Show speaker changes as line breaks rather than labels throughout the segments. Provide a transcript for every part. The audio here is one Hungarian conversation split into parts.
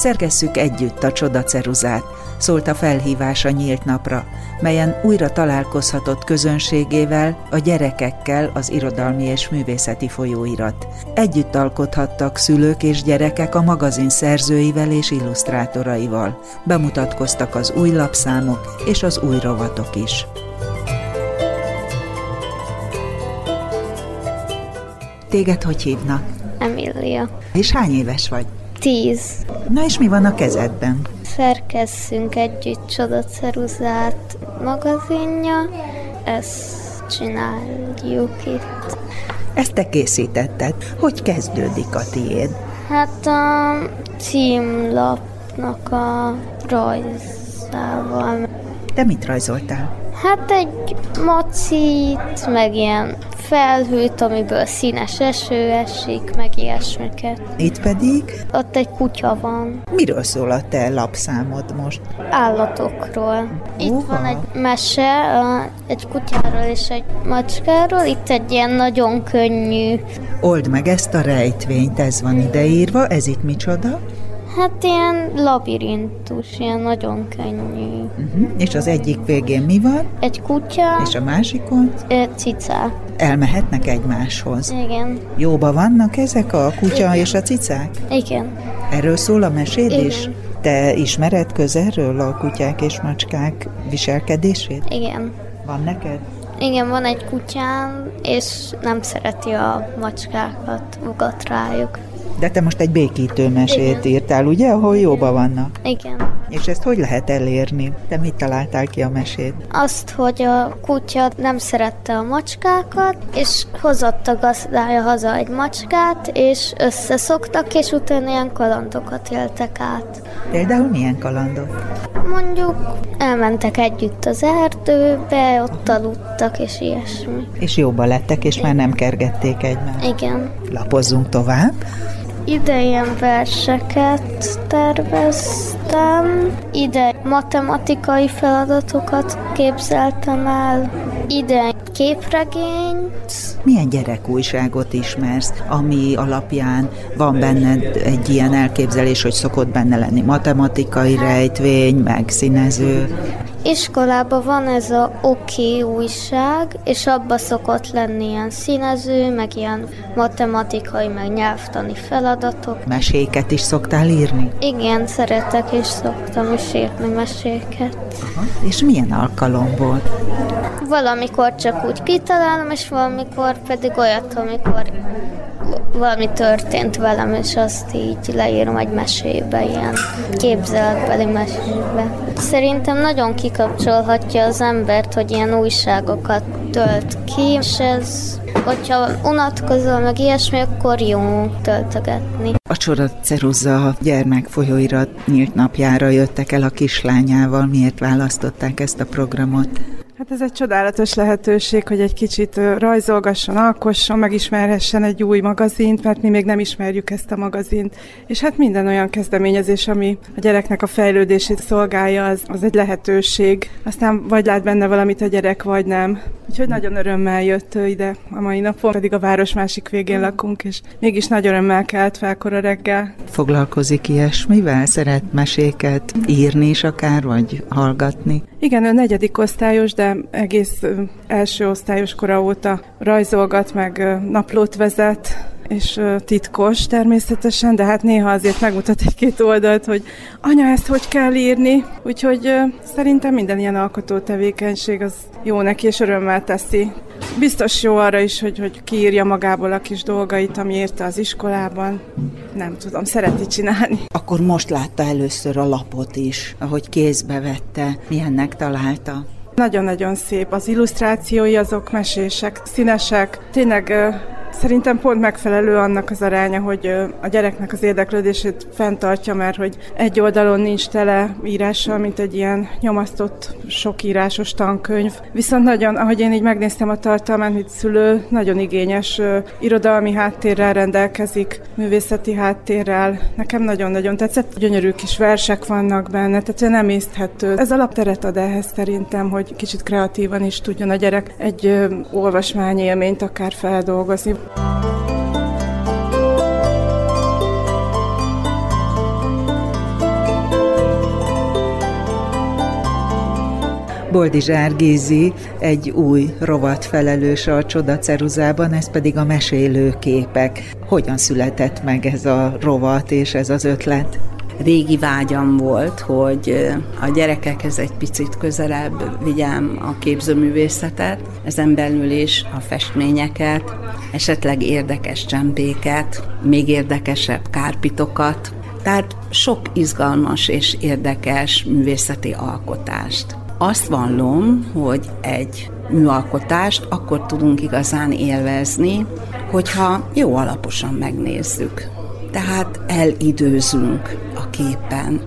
Szerkesszük együtt a csodaceruzát, szólt a felhívás a nyílt napra, melyen újra találkozhatott közönségével, a gyerekekkel az irodalmi és művészeti folyóirat. Együtt alkothattak szülők és gyerekek a magazin szerzőivel és illusztrátoraival. Bemutatkoztak az új lapszámok és az új rovatok is. Téged hogy hívnak?
Emília.
És hány éves vagy?
Tíz.
Na és mi van a kezedben?
Szerkesszünk együtt csodaceruzát magazinja, ezt csináljuk itt.
Ezt te készítetted. Hogy kezdődik a tiéd?
Hát a címlapnak a rajzával.
Te mit rajzoltál?
Hát egy macit, meg ilyen felhőt, amiből színes eső esik, meg ilyesmiket.
Itt pedig?
Ott egy kutya van.
Miről szól a te lapszámod most?
Állatokról. Itt
Uha.
van egy mese, egy kutyáról és egy macskáról. Itt egy ilyen nagyon könnyű,
Old meg ezt a rejtvényt, ez van ideírva, ez itt micsoda?
Hát ilyen labirintus, ilyen nagyon könnyű.
Uh-huh. És az egyik végén mi van?
Egy kutya,
És a másikon?
ö, cicák.
Elmehetnek egymáshoz.
Igen,
Jóba vannak ezek a kutya és a cicák?
igen.
Erről szól a meséd
Igen.
is? Te ismered közelről a kutyák és macskák viselkedését?
Igen.
Van neked?
Igen, van egy kutyám, és nem szereti a macskákat, ugat rájuk.
De te most egy békítő mesét
Igen.
írtál, ugye, ahol jóba vannak?
Igen.
És ezt hogy lehet elérni? Te mit találtál ki a mesét?
Azt, hogy a kutya nem szerette a macskákat, és hozott a gazdája haza egy macskát, és összeszoktak, és utána ilyen kalandokat éltek át.
Például milyen kalandok?
Mondjuk elmentek együtt az erdőbe, ott aludtak, és ilyesmi.
És jóba lettek, és már nem kergették egymást.
Igen.
Lapozzunk tovább.
Ide ilyen verseket terveztem, ide matematikai feladatokat képzeltem el, ide képregényt,
Milyen gyerekújságot ismersz, ami alapján van benned egy ilyen elképzelés, hogy szokott benne lenni matematikai rejtvény, meg színező?
Iskolában van ez a oké újság, és abba szokott lenni ilyen színező, meg ilyen matematikai, meg nyelvtani feladatok.
Meséket is szoktál írni?
Igen, szeretek és szoktam is írni meséket.
És milyen alkalomból?
Valamikor csak úgy kitalálom, és valamikor pedig olyat, amikor valami történt velem, és azt így leírom egy mesébe, ilyen képzeletbeli mesébe. Szerintem nagyon kikapcsolhatja az embert, hogy ilyen újságokat tölt ki, és ez, hogyha unatkozol, meg ilyesmi, akkor jó töltögetni.
A Csoda Ceruza gyermek folyóirat nyílt napjára jöttek el a kislányával. Miért választották ezt a programot?
Hát ez egy csodálatos lehetőség, hogy egy kicsit rajzolgasson, alkosson, megismerhessen egy új magazint, mert mi még nem ismerjük ezt a magazint. És hát minden olyan kezdeményezés, ami a gyereknek a fejlődését szolgálja, az, az egy lehetőség. Aztán vagy lát benne valamit a gyerek, vagy nem. Úgyhogy nagyon örömmel jött ide a mai napon, pedig a város másik végén lakunk, és mégis nagy örömmel kelt fel kora reggel.
Foglalkozik ilyesmivel? Szeret meséket írni is akár, vagy hallgatni?
Igen, ő negyedik osztályos, de egész első osztályos kora óta rajzolgat, meg naplót vezet, és titkos természetesen, de hát néha azért megmutat egy-két oldalt, hogy anya, ezt hogy kell írni, úgyhogy szerintem minden ilyen alkotó tevékenység az jó neki, és örömmel teszi. Biztos jó arra is, hogy, hogy kiírja magából a kis dolgait, ami érte az iskolában. Nem tudom, szereti csinálni.
Akkor most látta először a lapot is, ahogy kézbe vette. Milyennek találta?
Nagyon-nagyon szép. Az illusztrációi azok mesések, színesek. Tényleg Szerintem pont megfelelő annak az aránya, hogy a gyereknek az érdeklődését fenntartja, mert hogy egy oldalon nincs tele írással, mint egy ilyen nyomasztott sokírásos tankönyv. Viszont nagyon, ahogy én így megnéztem a tartalmát, mint szülő, nagyon igényes irodalmi háttérrel rendelkezik, művészeti háttérrel. Nekem nagyon-nagyon tetszett. Gyönyörű kis versek vannak benne, tehát nem észthető. Ez alapteret ad ehhez szerintem, hogy kicsit kreatívan is tudjon a gyerek egy olvasmányélményt akár feldolgozni.
Boldizsár Gézi egy új rovat felelős a Csoda Ceruzában, ez pedig a mesélő képek. Hogyan született meg ez a rovat és ez az ötlet?
Régi vágyam volt, hogy a gyerekekhez egy picit közelebb vigyem a képzőművészetet, ezen belül is a festményeket, esetleg érdekes csempéket, még érdekesebb kárpitokat, tehát sok izgalmas és érdekes művészeti alkotást. Azt vallom, hogy egy műalkotást akkor tudunk igazán élvezni, hogyha jó alaposan megnézzük. Tehát elidőzünk a képen,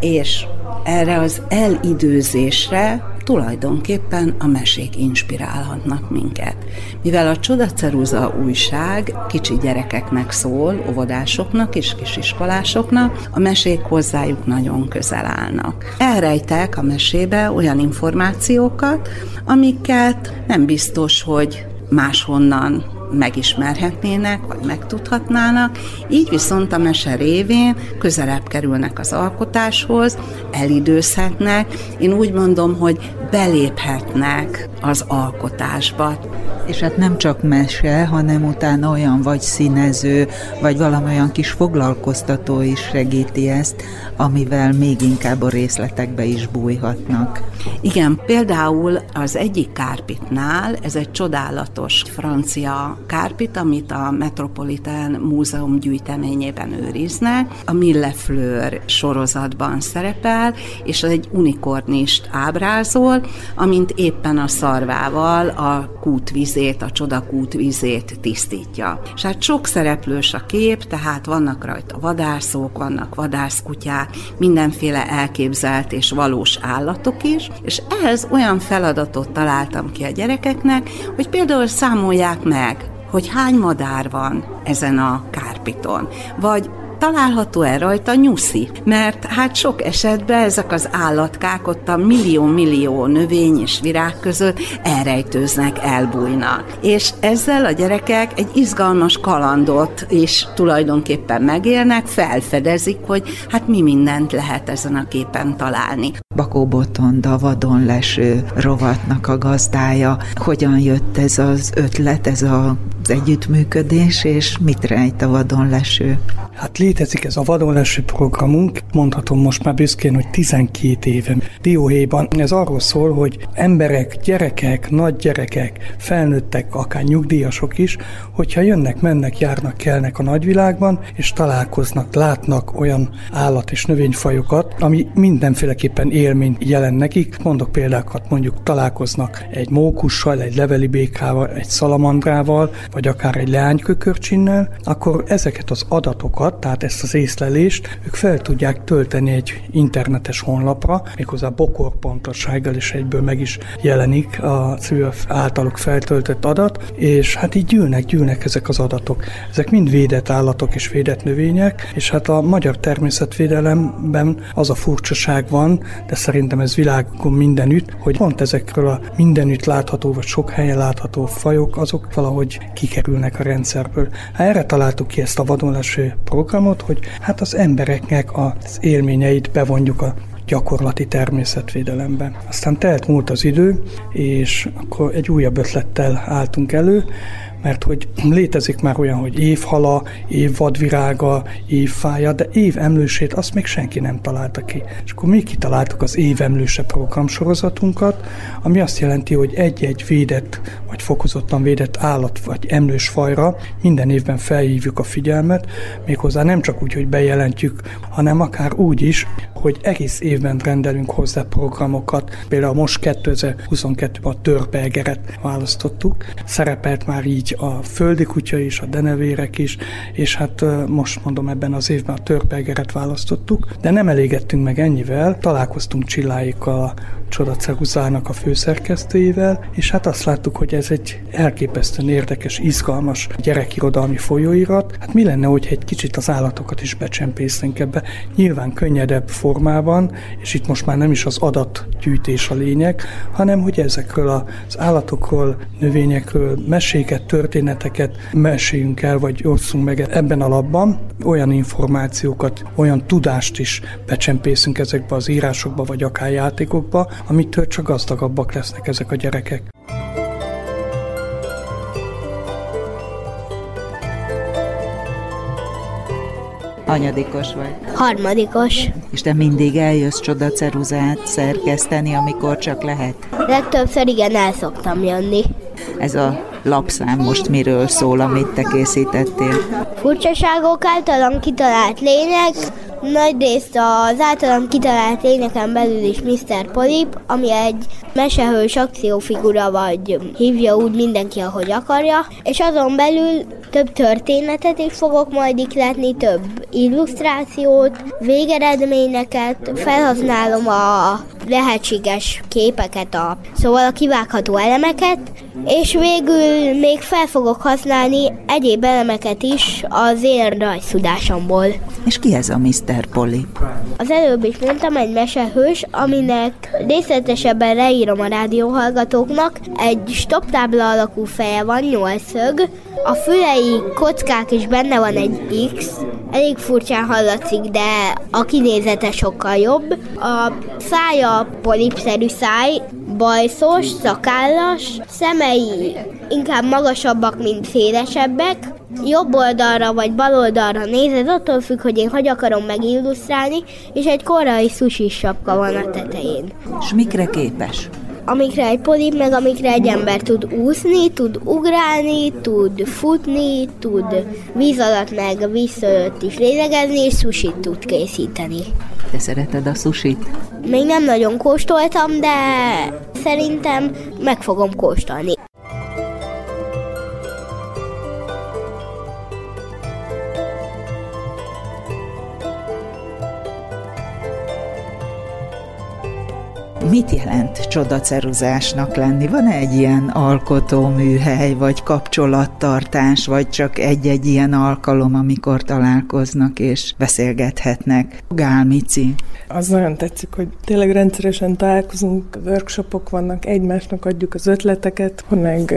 és erre az elidőzésre tulajdonképpen a mesék inspirálhatnak minket. Mivel a Csodaceruza újság kicsi gyerekeknek szól, óvodásoknak és kisiskolásoknak, a mesék hozzájuk nagyon közel állnak. Elrejtek a mesébe olyan információkat, amiket nem biztos, hogy máshonnan megismerhetnének, vagy megtudhatnának, így viszont a mese révén közelebb kerülnek az alkotáshoz, elidőzhetnek, én úgy mondom, hogy beléphetnek az alkotásba.
És hát nem csak mese, hanem utána olyan vagy színező, vagy valamilyen kis foglalkoztató is segíti ezt, amivel még inkább a részletekbe is bújhatnak.
Igen, például az egyik kárpitnál, ez egy csodálatos francia kárpit, amit a Metropolitan Múzeum gyűjteményében őriznek. A Mille Fleur sorozatban szerepel, és egy unikornist ábrázol, amint éppen a szarvával a kútvizét, a csodakútvizét tisztítja. És hát sok szereplős a kép, tehát vannak rajta vadászok, vannak vadászkutyák, mindenféle elképzelt és valós állatok is, és ehhez olyan feladatot találtam ki a gyerekeknek, hogy például számolják meg, hogy hány madár van ezen a kárpiton, vagy található-e rajta nyuszi? Mert hát sok esetben ezek az állatkák ott a millió-millió növény és virág között elrejtőznek, elbújnak. És ezzel a gyerekek egy izgalmas kalandot is tulajdonképpen megélnek, felfedezik, hogy hát mi mindent lehet ezen a képen találni.
Bakó Botonda vadon leső rovatnak a gazdája. Hogyan jött ez az ötlet, ez a az együttműködés, és mit rejt a vadon leső?
Hát létezik ez a vadon leső programunk, mondhatom most már büszkén, hogy 12 éve. Dióhéjban ez arról szól, hogy emberek, gyerekek, nagygyerekek, felnőttek, akár nyugdíjasok is, hogyha jönnek, mennek, járnak, kelnek a nagyvilágban, és találkoznak, látnak olyan állat és növényfajokat, ami mindenféleképpen élményt jelent nekik. Mondok példákat, mondjuk találkoznak egy mókussal, egy leveli békával, egy szalamandrával, vagy akár egy leánykökörcsinnel, akkor ezeket az adatokat, tehát ezt az észlelést, ők fel tudják tölteni egy internetes honlapra, méghozzá bokorpontossággal is egyből meg is jelenik a szülő általuk feltöltött adat, és hát így gyűlnek, gyűlnek ezek az adatok. Ezek mind védett állatok és védett növények, és hát a magyar természetvédelemben az a furcsaság van, de szerintem ez világon mindenütt, hogy pont ezekről a mindenütt látható, vagy sok helyen látható fajok, azok valahogy kikerülnek a rendszerből. Hát erre találtuk ki ezt a vadonleső programot, hogy hát az embereknek az élményeit bevonjuk a gyakorlati természetvédelembe. Aztán telt múlt az idő, és akkor egy újabb ötlettel álltunk elő, mert hogy létezik már olyan, hogy évhala, év vadvirága, évfája, de évemlősét azt még senki nem találta ki. És akkor mi kitaláltuk az évemlőse programsorozatunkat, ami azt jelenti, hogy egy-egy védett vagy fokozottan védett állat vagy emlős fajra minden évben felhívjuk a figyelmet, méghozzá nem csak úgy, hogy bejelentjük, hanem akár úgy is, hogy egész évben rendelünk hozzá programokat. Például most 2022-ben a törpelgeret választottuk. Szerepelt már így így a földi kutya is, a denevérek is, és hát most mondom ebben az évben a törpegeret választottuk, de nem elégettünk meg ennyivel, találkoztunk Csilláikkal a Csoda Ceruzának a főszerkesztőjével, és hát azt láttuk, hogy ez egy elképesztően érdekes, izgalmas gyerekirodalmi folyóirat. Hát mi lenne, hogy egy kicsit az állatokat is becsempésznénk ebbe, nyilván könnyedebb formában, és itt most már nem is az adatgyűjtés a lényeg, hanem hogy ezekről az állatokról, növényekről meséket, történeteket meséljünk el, vagy osszunk meg ebben a labban, olyan információkat, olyan tudást is becsempészünk ezekbe az írásokba, vagy akár játékokba, amitől csak gazdagabbak lesznek ezek a gyerekek.
Anyadikos vagy?
Harmadikos.
És te mindig eljössz csoda ceruzát szerkeszteni, amikor csak lehet?
Legtöbbször igen, el szoktam jönni.
Ez a lapszám most miről szól, amit te készítettél?
Furcsaságok általam kitalált lények, nagy részt az általam kitalált lényeken belül is Mr. Polip, ami egy mesehős akciófigura, vagy hívja úgy mindenki, ahogy akarja, és azon belül több történetet is fogok majd ikletni, több illusztrációt, végeredményeket, felhasználom a lehetséges képeket, a, szóval a kivágható elemeket, és végül még fel fogok használni egyéb elemeket is az én rajztudásomból.
És ki ez a Mr. Polly?
Az előbb is mondtam, egy mesehős, aminek részletesebben leírom a rádióhallgatóknak. Egy stoptábla alakú feje van, nyolcszög, a fülei kockák is benne van egy X, elég furcsán hallatszik, de a kinézete sokkal jobb. A szája polipszerű száj, bajszos, szakállas, szemei inkább magasabbak, mint szélesebbek, jobb oldalra vagy bal oldalra néz, ez attól függ, hogy én hogy akarom megillusztrálni, és egy korai sushi sapka van a tetején.
És mikre képes?
amikre egy polip, meg amikre egy ember tud úszni, tud ugrálni, tud futni, tud víz alatt meg víz fölött is lélegezni, és susit tud készíteni.
Te szereted a susit?
Még nem nagyon kóstoltam, de szerintem meg fogom kóstolni.
Mit jelent csodaceruzásnak lenni? Van-e egy ilyen alkotó műhely, vagy kapcsolattartás, vagy csak egy-egy ilyen alkalom, amikor találkoznak és beszélgethetnek? Gálmici.
Az nagyon tetszik, hogy tényleg rendszeresen találkozunk, workshopok vannak, egymásnak adjuk az ötleteket, meg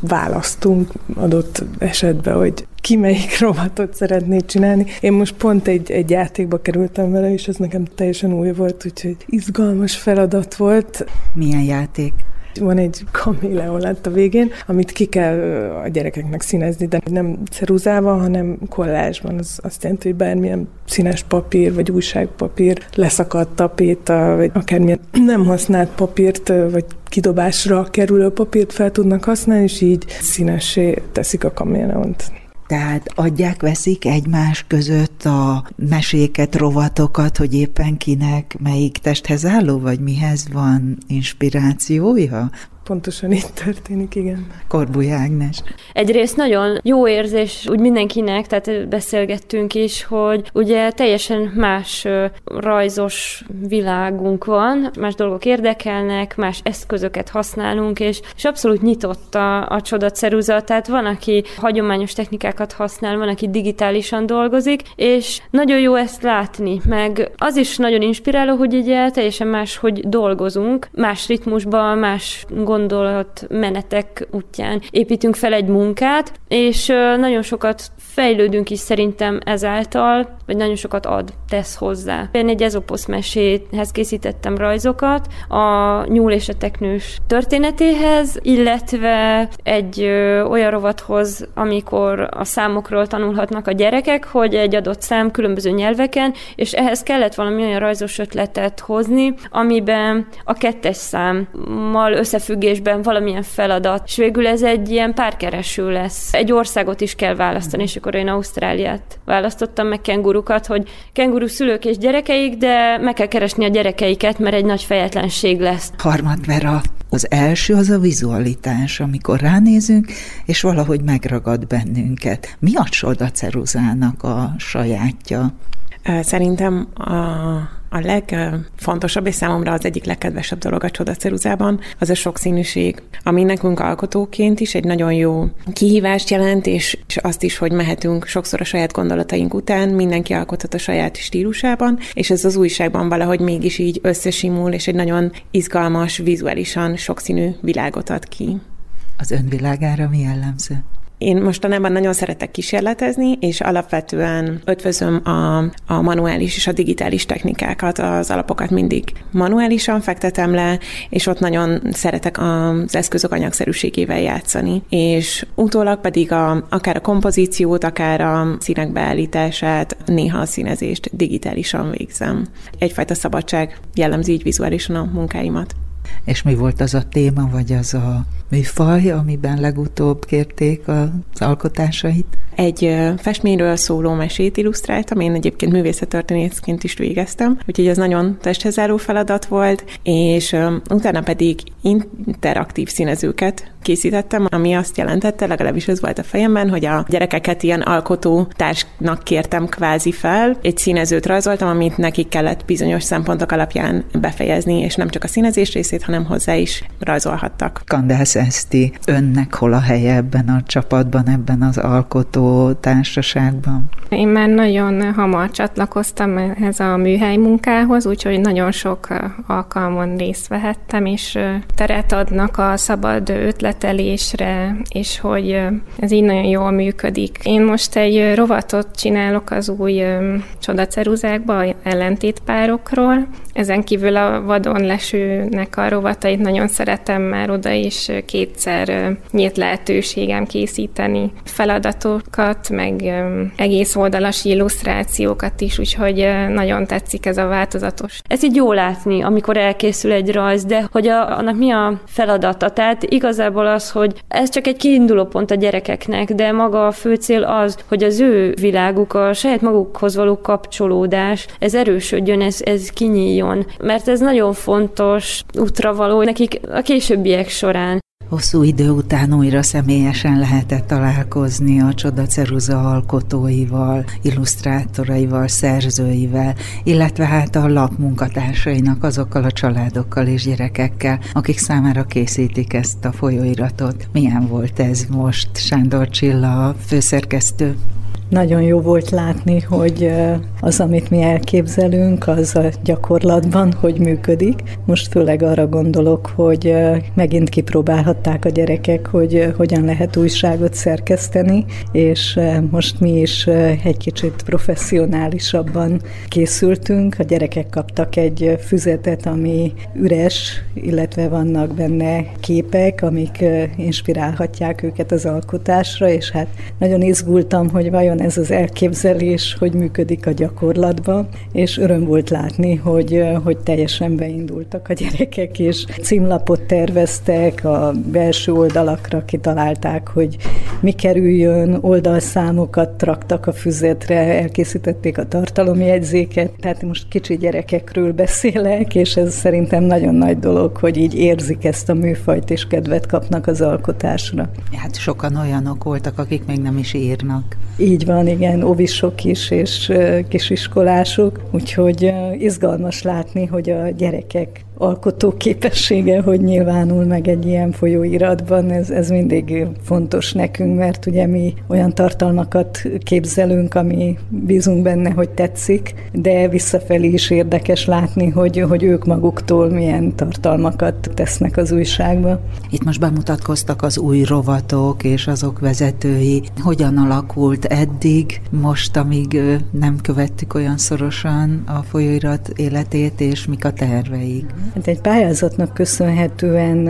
választunk adott esetben, hogy ki melyik rovatot szeretné csinálni. Én most pont egy, egy játékba kerültem vele, és ez nekem teljesen új volt, úgyhogy izgalmas feladat volt.
Milyen játék?
Van egy kaméleon lett a végén, amit ki kell a gyerekeknek színezni, de nem ceruzával, hanem kollázsban. Az azt jelenti, hogy bármilyen színes papír, vagy újságpapír, leszakadt tapéta, vagy akármilyen nem használt papírt, vagy kidobásra kerülő papírt fel tudnak használni, és így színessé teszik a kaméleont.
Tehát adják, veszik egymás között a meséket, rovatokat, hogy éppen kinek melyik testhez álló, vagy mihez van inspirációja?
Pontosan így történik, igen.
Korbúj Ágnes.
Egyrészt nagyon jó érzés úgy mindenkinek, tehát beszélgettünk is, hogy ugye teljesen más rajzos világunk van, más dolgok érdekelnek, más eszközöket használunk, és, és abszolút nyitott a, a csodaceruza, tehát van, aki hagyományos technikákat használ, van, aki digitálisan dolgozik, és nagyon jó ezt látni, meg az is nagyon inspiráló, hogy ugye teljesen más, hogy dolgozunk, más ritmusban, más gondolat menetek útján építünk fel egy munkát, és nagyon sokat fejlődünk is szerintem ezáltal, vagy nagyon sokat ad, tesz hozzá. Én egy ezoposz meséhez készítettem rajzokat, a nyúl és a teknős történetéhez, illetve egy olyan rovathoz, amikor a számokról tanulhatnak a gyerekek, hogy egy adott szám különböző nyelveken, és ehhez kellett valami olyan rajzos ötletet hozni, amiben a kettes számmal összefügg összefüggésben valamilyen feladat, és végül ez egy ilyen párkereső lesz. Egy országot is kell választani, és akkor én Ausztráliát választottam, meg kengurukat, hogy kenguru szülők és gyerekeik, de meg kell keresni a gyerekeiket, mert egy nagy fejetlenség lesz.
Harmadvera, az első az a vizualitás, amikor ránézünk, és valahogy megragad bennünket. Mi a csoda ceruzának a sajátja?
Szerintem a, a legfontosabb és számomra az egyik legkedvesebb dolog a csodaceruzában az a sokszínűség, ami nekünk alkotóként is egy nagyon jó kihívást jelent, és, és azt is, hogy mehetünk sokszor a saját gondolataink után, mindenki alkothat a saját stílusában, és ez az újságban valahogy mégis így összesimul, és egy nagyon izgalmas, vizuálisan sokszínű világot ad ki.
Az önvilágára mi jellemző?
Én mostanában nagyon szeretek kísérletezni, és alapvetően ötvözöm a, a manuális és a digitális technikákat, az alapokat mindig manuálisan fektetem le, és ott nagyon szeretek az eszközök anyagszerűségével játszani. És utólag pedig a, akár a kompozíciót, akár a színek beállítását, néha a színezést digitálisan végzem. Egyfajta szabadság jellemzi így vizuálisan a munkáimat.
És mi volt az a téma, vagy az a műfaj, amiben legutóbb kérték az alkotásait?
Egy festményről szóló mesét illusztráltam, én egyébként művészettörténészként is végeztem, úgyhogy ez nagyon testhez álló feladat volt, és utána pedig interaktív színezőket készítettem, ami azt jelentette, legalábbis ez volt a fejemben, hogy a gyerekeket ilyen alkotó társnak kértem kvázi fel. Egy színezőt rajzoltam, amit nekik kellett bizonyos szempontok alapján befejezni, és nem csak a színezés részét, hanem hozzá is rajzolhattak.
Kandász Eszti, önnek hol a helye ebben a csapatban, ebben az alkotó társaságban?
Én már nagyon hamar csatlakoztam ehhez a műhely munkához, úgyhogy nagyon sok alkalmon részt vehettem, és teret adnak a szabad ötletelésre, és hogy ez így nagyon jól működik. Én most egy rovatot csinálok az új csodaceruzákba, ellentétpárokról. Ezen kívül a vadon lesőnek a rovatait nagyon szeretem már oda is kétszer nyílt lehetőségem készíteni feladatokat, meg egész oldalas illusztrációkat is, úgyhogy nagyon tetszik ez a változatos.
Ez így jó látni, amikor elkészül egy rajz, de hogy a, annak mi a feladata. Tehát igazából az, hogy ez csak egy kiinduló pont a gyerekeknek, de maga a fő cél az, hogy az ő világuk, a saját magukhoz való kapcsolódás, ez erősödjön, ez, ez kinyíljon. Mert ez nagyon fontos útra való nekik a későbbiek során.
Hosszú idő után újra személyesen lehetett találkozni a Csoda Ceruza alkotóival, illusztrátoraival, szerzőivel, illetve hát a lap munkatársainak, azokkal a családokkal és gyerekekkel, akik számára készítik ezt a folyóiratot. Milyen volt ez most, Sándor Csilla, a főszerkesztő?
Nagyon jó volt látni, hogy az, amit mi elképzelünk, az a gyakorlatban hogy működik. Most főleg arra gondolok, hogy megint kipróbálhatták a gyerekek, hogy hogyan lehet újságot szerkeszteni, és most mi is egy kicsit professzionálisabban készültünk. A gyerekek kaptak egy füzetet, ami üres, illetve vannak benne képek, amik inspirálhatják őket az alkotásra, és hát nagyon izgultam, hogy vajon ez az elképzelés, hogy működik a gyakorlatban, és öröm volt látni, hogy, hogy teljesen beindultak a gyerekek, és címlapot terveztek, a belső oldalakra kitalálták, hogy mi kerüljön, oldalszámokat traktak a füzetre, elkészítették a tartalomjegyzéket, tehát most kicsi gyerekekről beszélek, és ez szerintem nagyon nagy dolog, hogy így érzik ezt a műfajt, és kedvet kapnak az alkotásra.
Hát sokan olyanok voltak, akik még nem is írnak.
Így van, igen, ovisok is, és kisiskolások, úgyhogy izgalmas látni, hogy a gyerekek alkotó képessége, hogy nyilvánul meg egy ilyen folyóiratban, ez, ez mindig fontos nekünk, mert ugye mi olyan tartalmakat képzelünk, ami bízunk benne, hogy tetszik, de visszafelé is érdekes látni, hogy, hogy ők maguktól milyen tartalmakat tesznek az újságba.
Itt most bemutatkoztak az új rovatok és azok vezetői. Hogyan alakult eddig, most, amíg nem követtük olyan szorosan a folyóirat életét, és mik a terveik?
Hát egy pályázatnak köszönhetően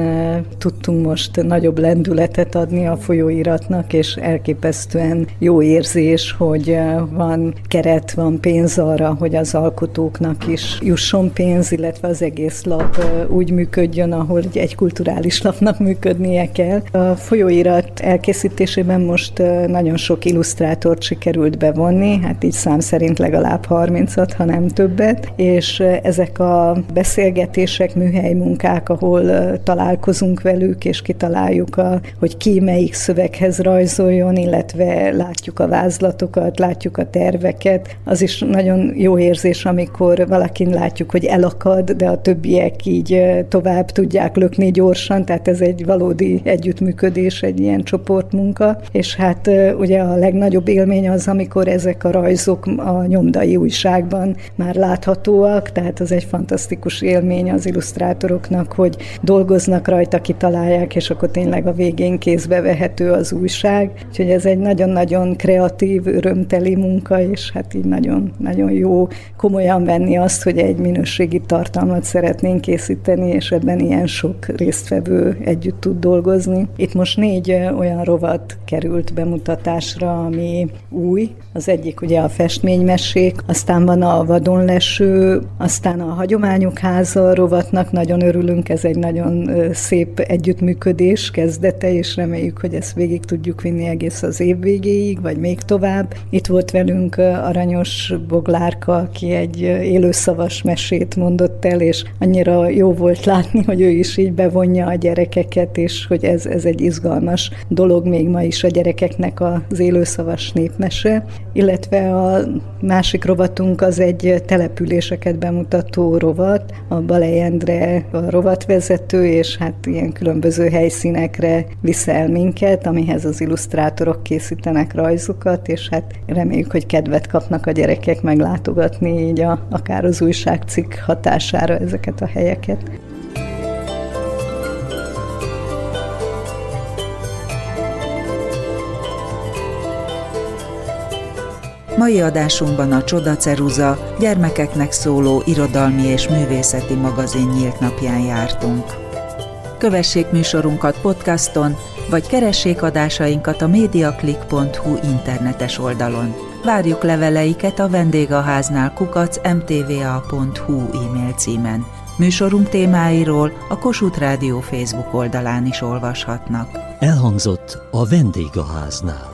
tudtunk most nagyobb lendületet adni a folyóiratnak, és elképesztően jó érzés, hogy van keret, van pénz arra, hogy az alkotóknak is jusson pénz, illetve az egész lap úgy működjön, ahol egy kulturális lapnak működnie kell. A folyóirat elkészítésében most nagyon sok illusztrátort sikerült bevonni, hát így szám szerint legalább 30-at, ha nem többet, és ezek a beszélgetések, műhely munkák, ahol találkozunk velük, és kitaláljuk, a, hogy ki melyik szöveghez rajzoljon, illetve látjuk a vázlatokat, látjuk a terveket. Az is nagyon jó érzés, amikor valakin látjuk, hogy elakad, de a többiek így tovább tudják lökni gyorsan, tehát ez egy valódi együttműködés, egy ilyen csoportmunka, és hát ugye a legnagyobb élmény az, amikor ezek a rajzok a nyomdai újságban már láthatóak, tehát az egy fantasztikus élmény az illusztrátoroknak, hogy dolgoznak rajta, kitalálják, és akkor tényleg a végén kézbe vehető az újság. Úgyhogy ez egy nagyon-nagyon kreatív, örömteli munka, és hát így nagyon, nagyon jó komolyan venni azt, hogy egy minőségi tartalmat szeretnénk készíteni, és ebben ilyen sok résztvevő együtt tud dolgozni. Itt most négy olyan rovat került bemutatásra, ami új. Az egyik ugye a festménymesék, aztán van a vadonleső, aztán a hagyományok háza rovatnak nagyon örülünk, ez egy nagyon szép együttműködés kezdete, és reméljük, hogy ezt végig tudjuk vinni egész az év végéig, vagy még tovább. Itt volt velünk Aranyos Boglárka, aki egy élőszavas mesét mondott el, és annyira jó volt látni, hogy ő is így bevonja a gyerekeket, és hogy ez, ez egy izgalmas dolog még ma is a gyerekeknek az élőszavas népmese, illetve a másik rovatunk az egy településeket bemutató rovat, a Balej Endre a rovatvezető, és hát ilyen különböző helyszínekre viszel minket, amihez az illusztrátorok készítenek rajzokat, és hát reméljük, hogy kedvet kapnak a gyerekek meglátogatni így a, akár az újságcikk hatására ezeket a helyeket.
Mai adásunkban a Csoda Ceruza gyermekeknek szóló irodalmi és művészeti magazin nyílt napján jártunk. Kövessék műsorunkat podcaston, vagy keressék adásainkat a mediaclick.hu internetes oldalon. Várjuk leveleiket a vendégháznál kukac mtva.hu e-mail címen. Műsorunk témáiról a Kossuth Rádió Facebook oldalán is olvashatnak.
Elhangzott a vendégháznál.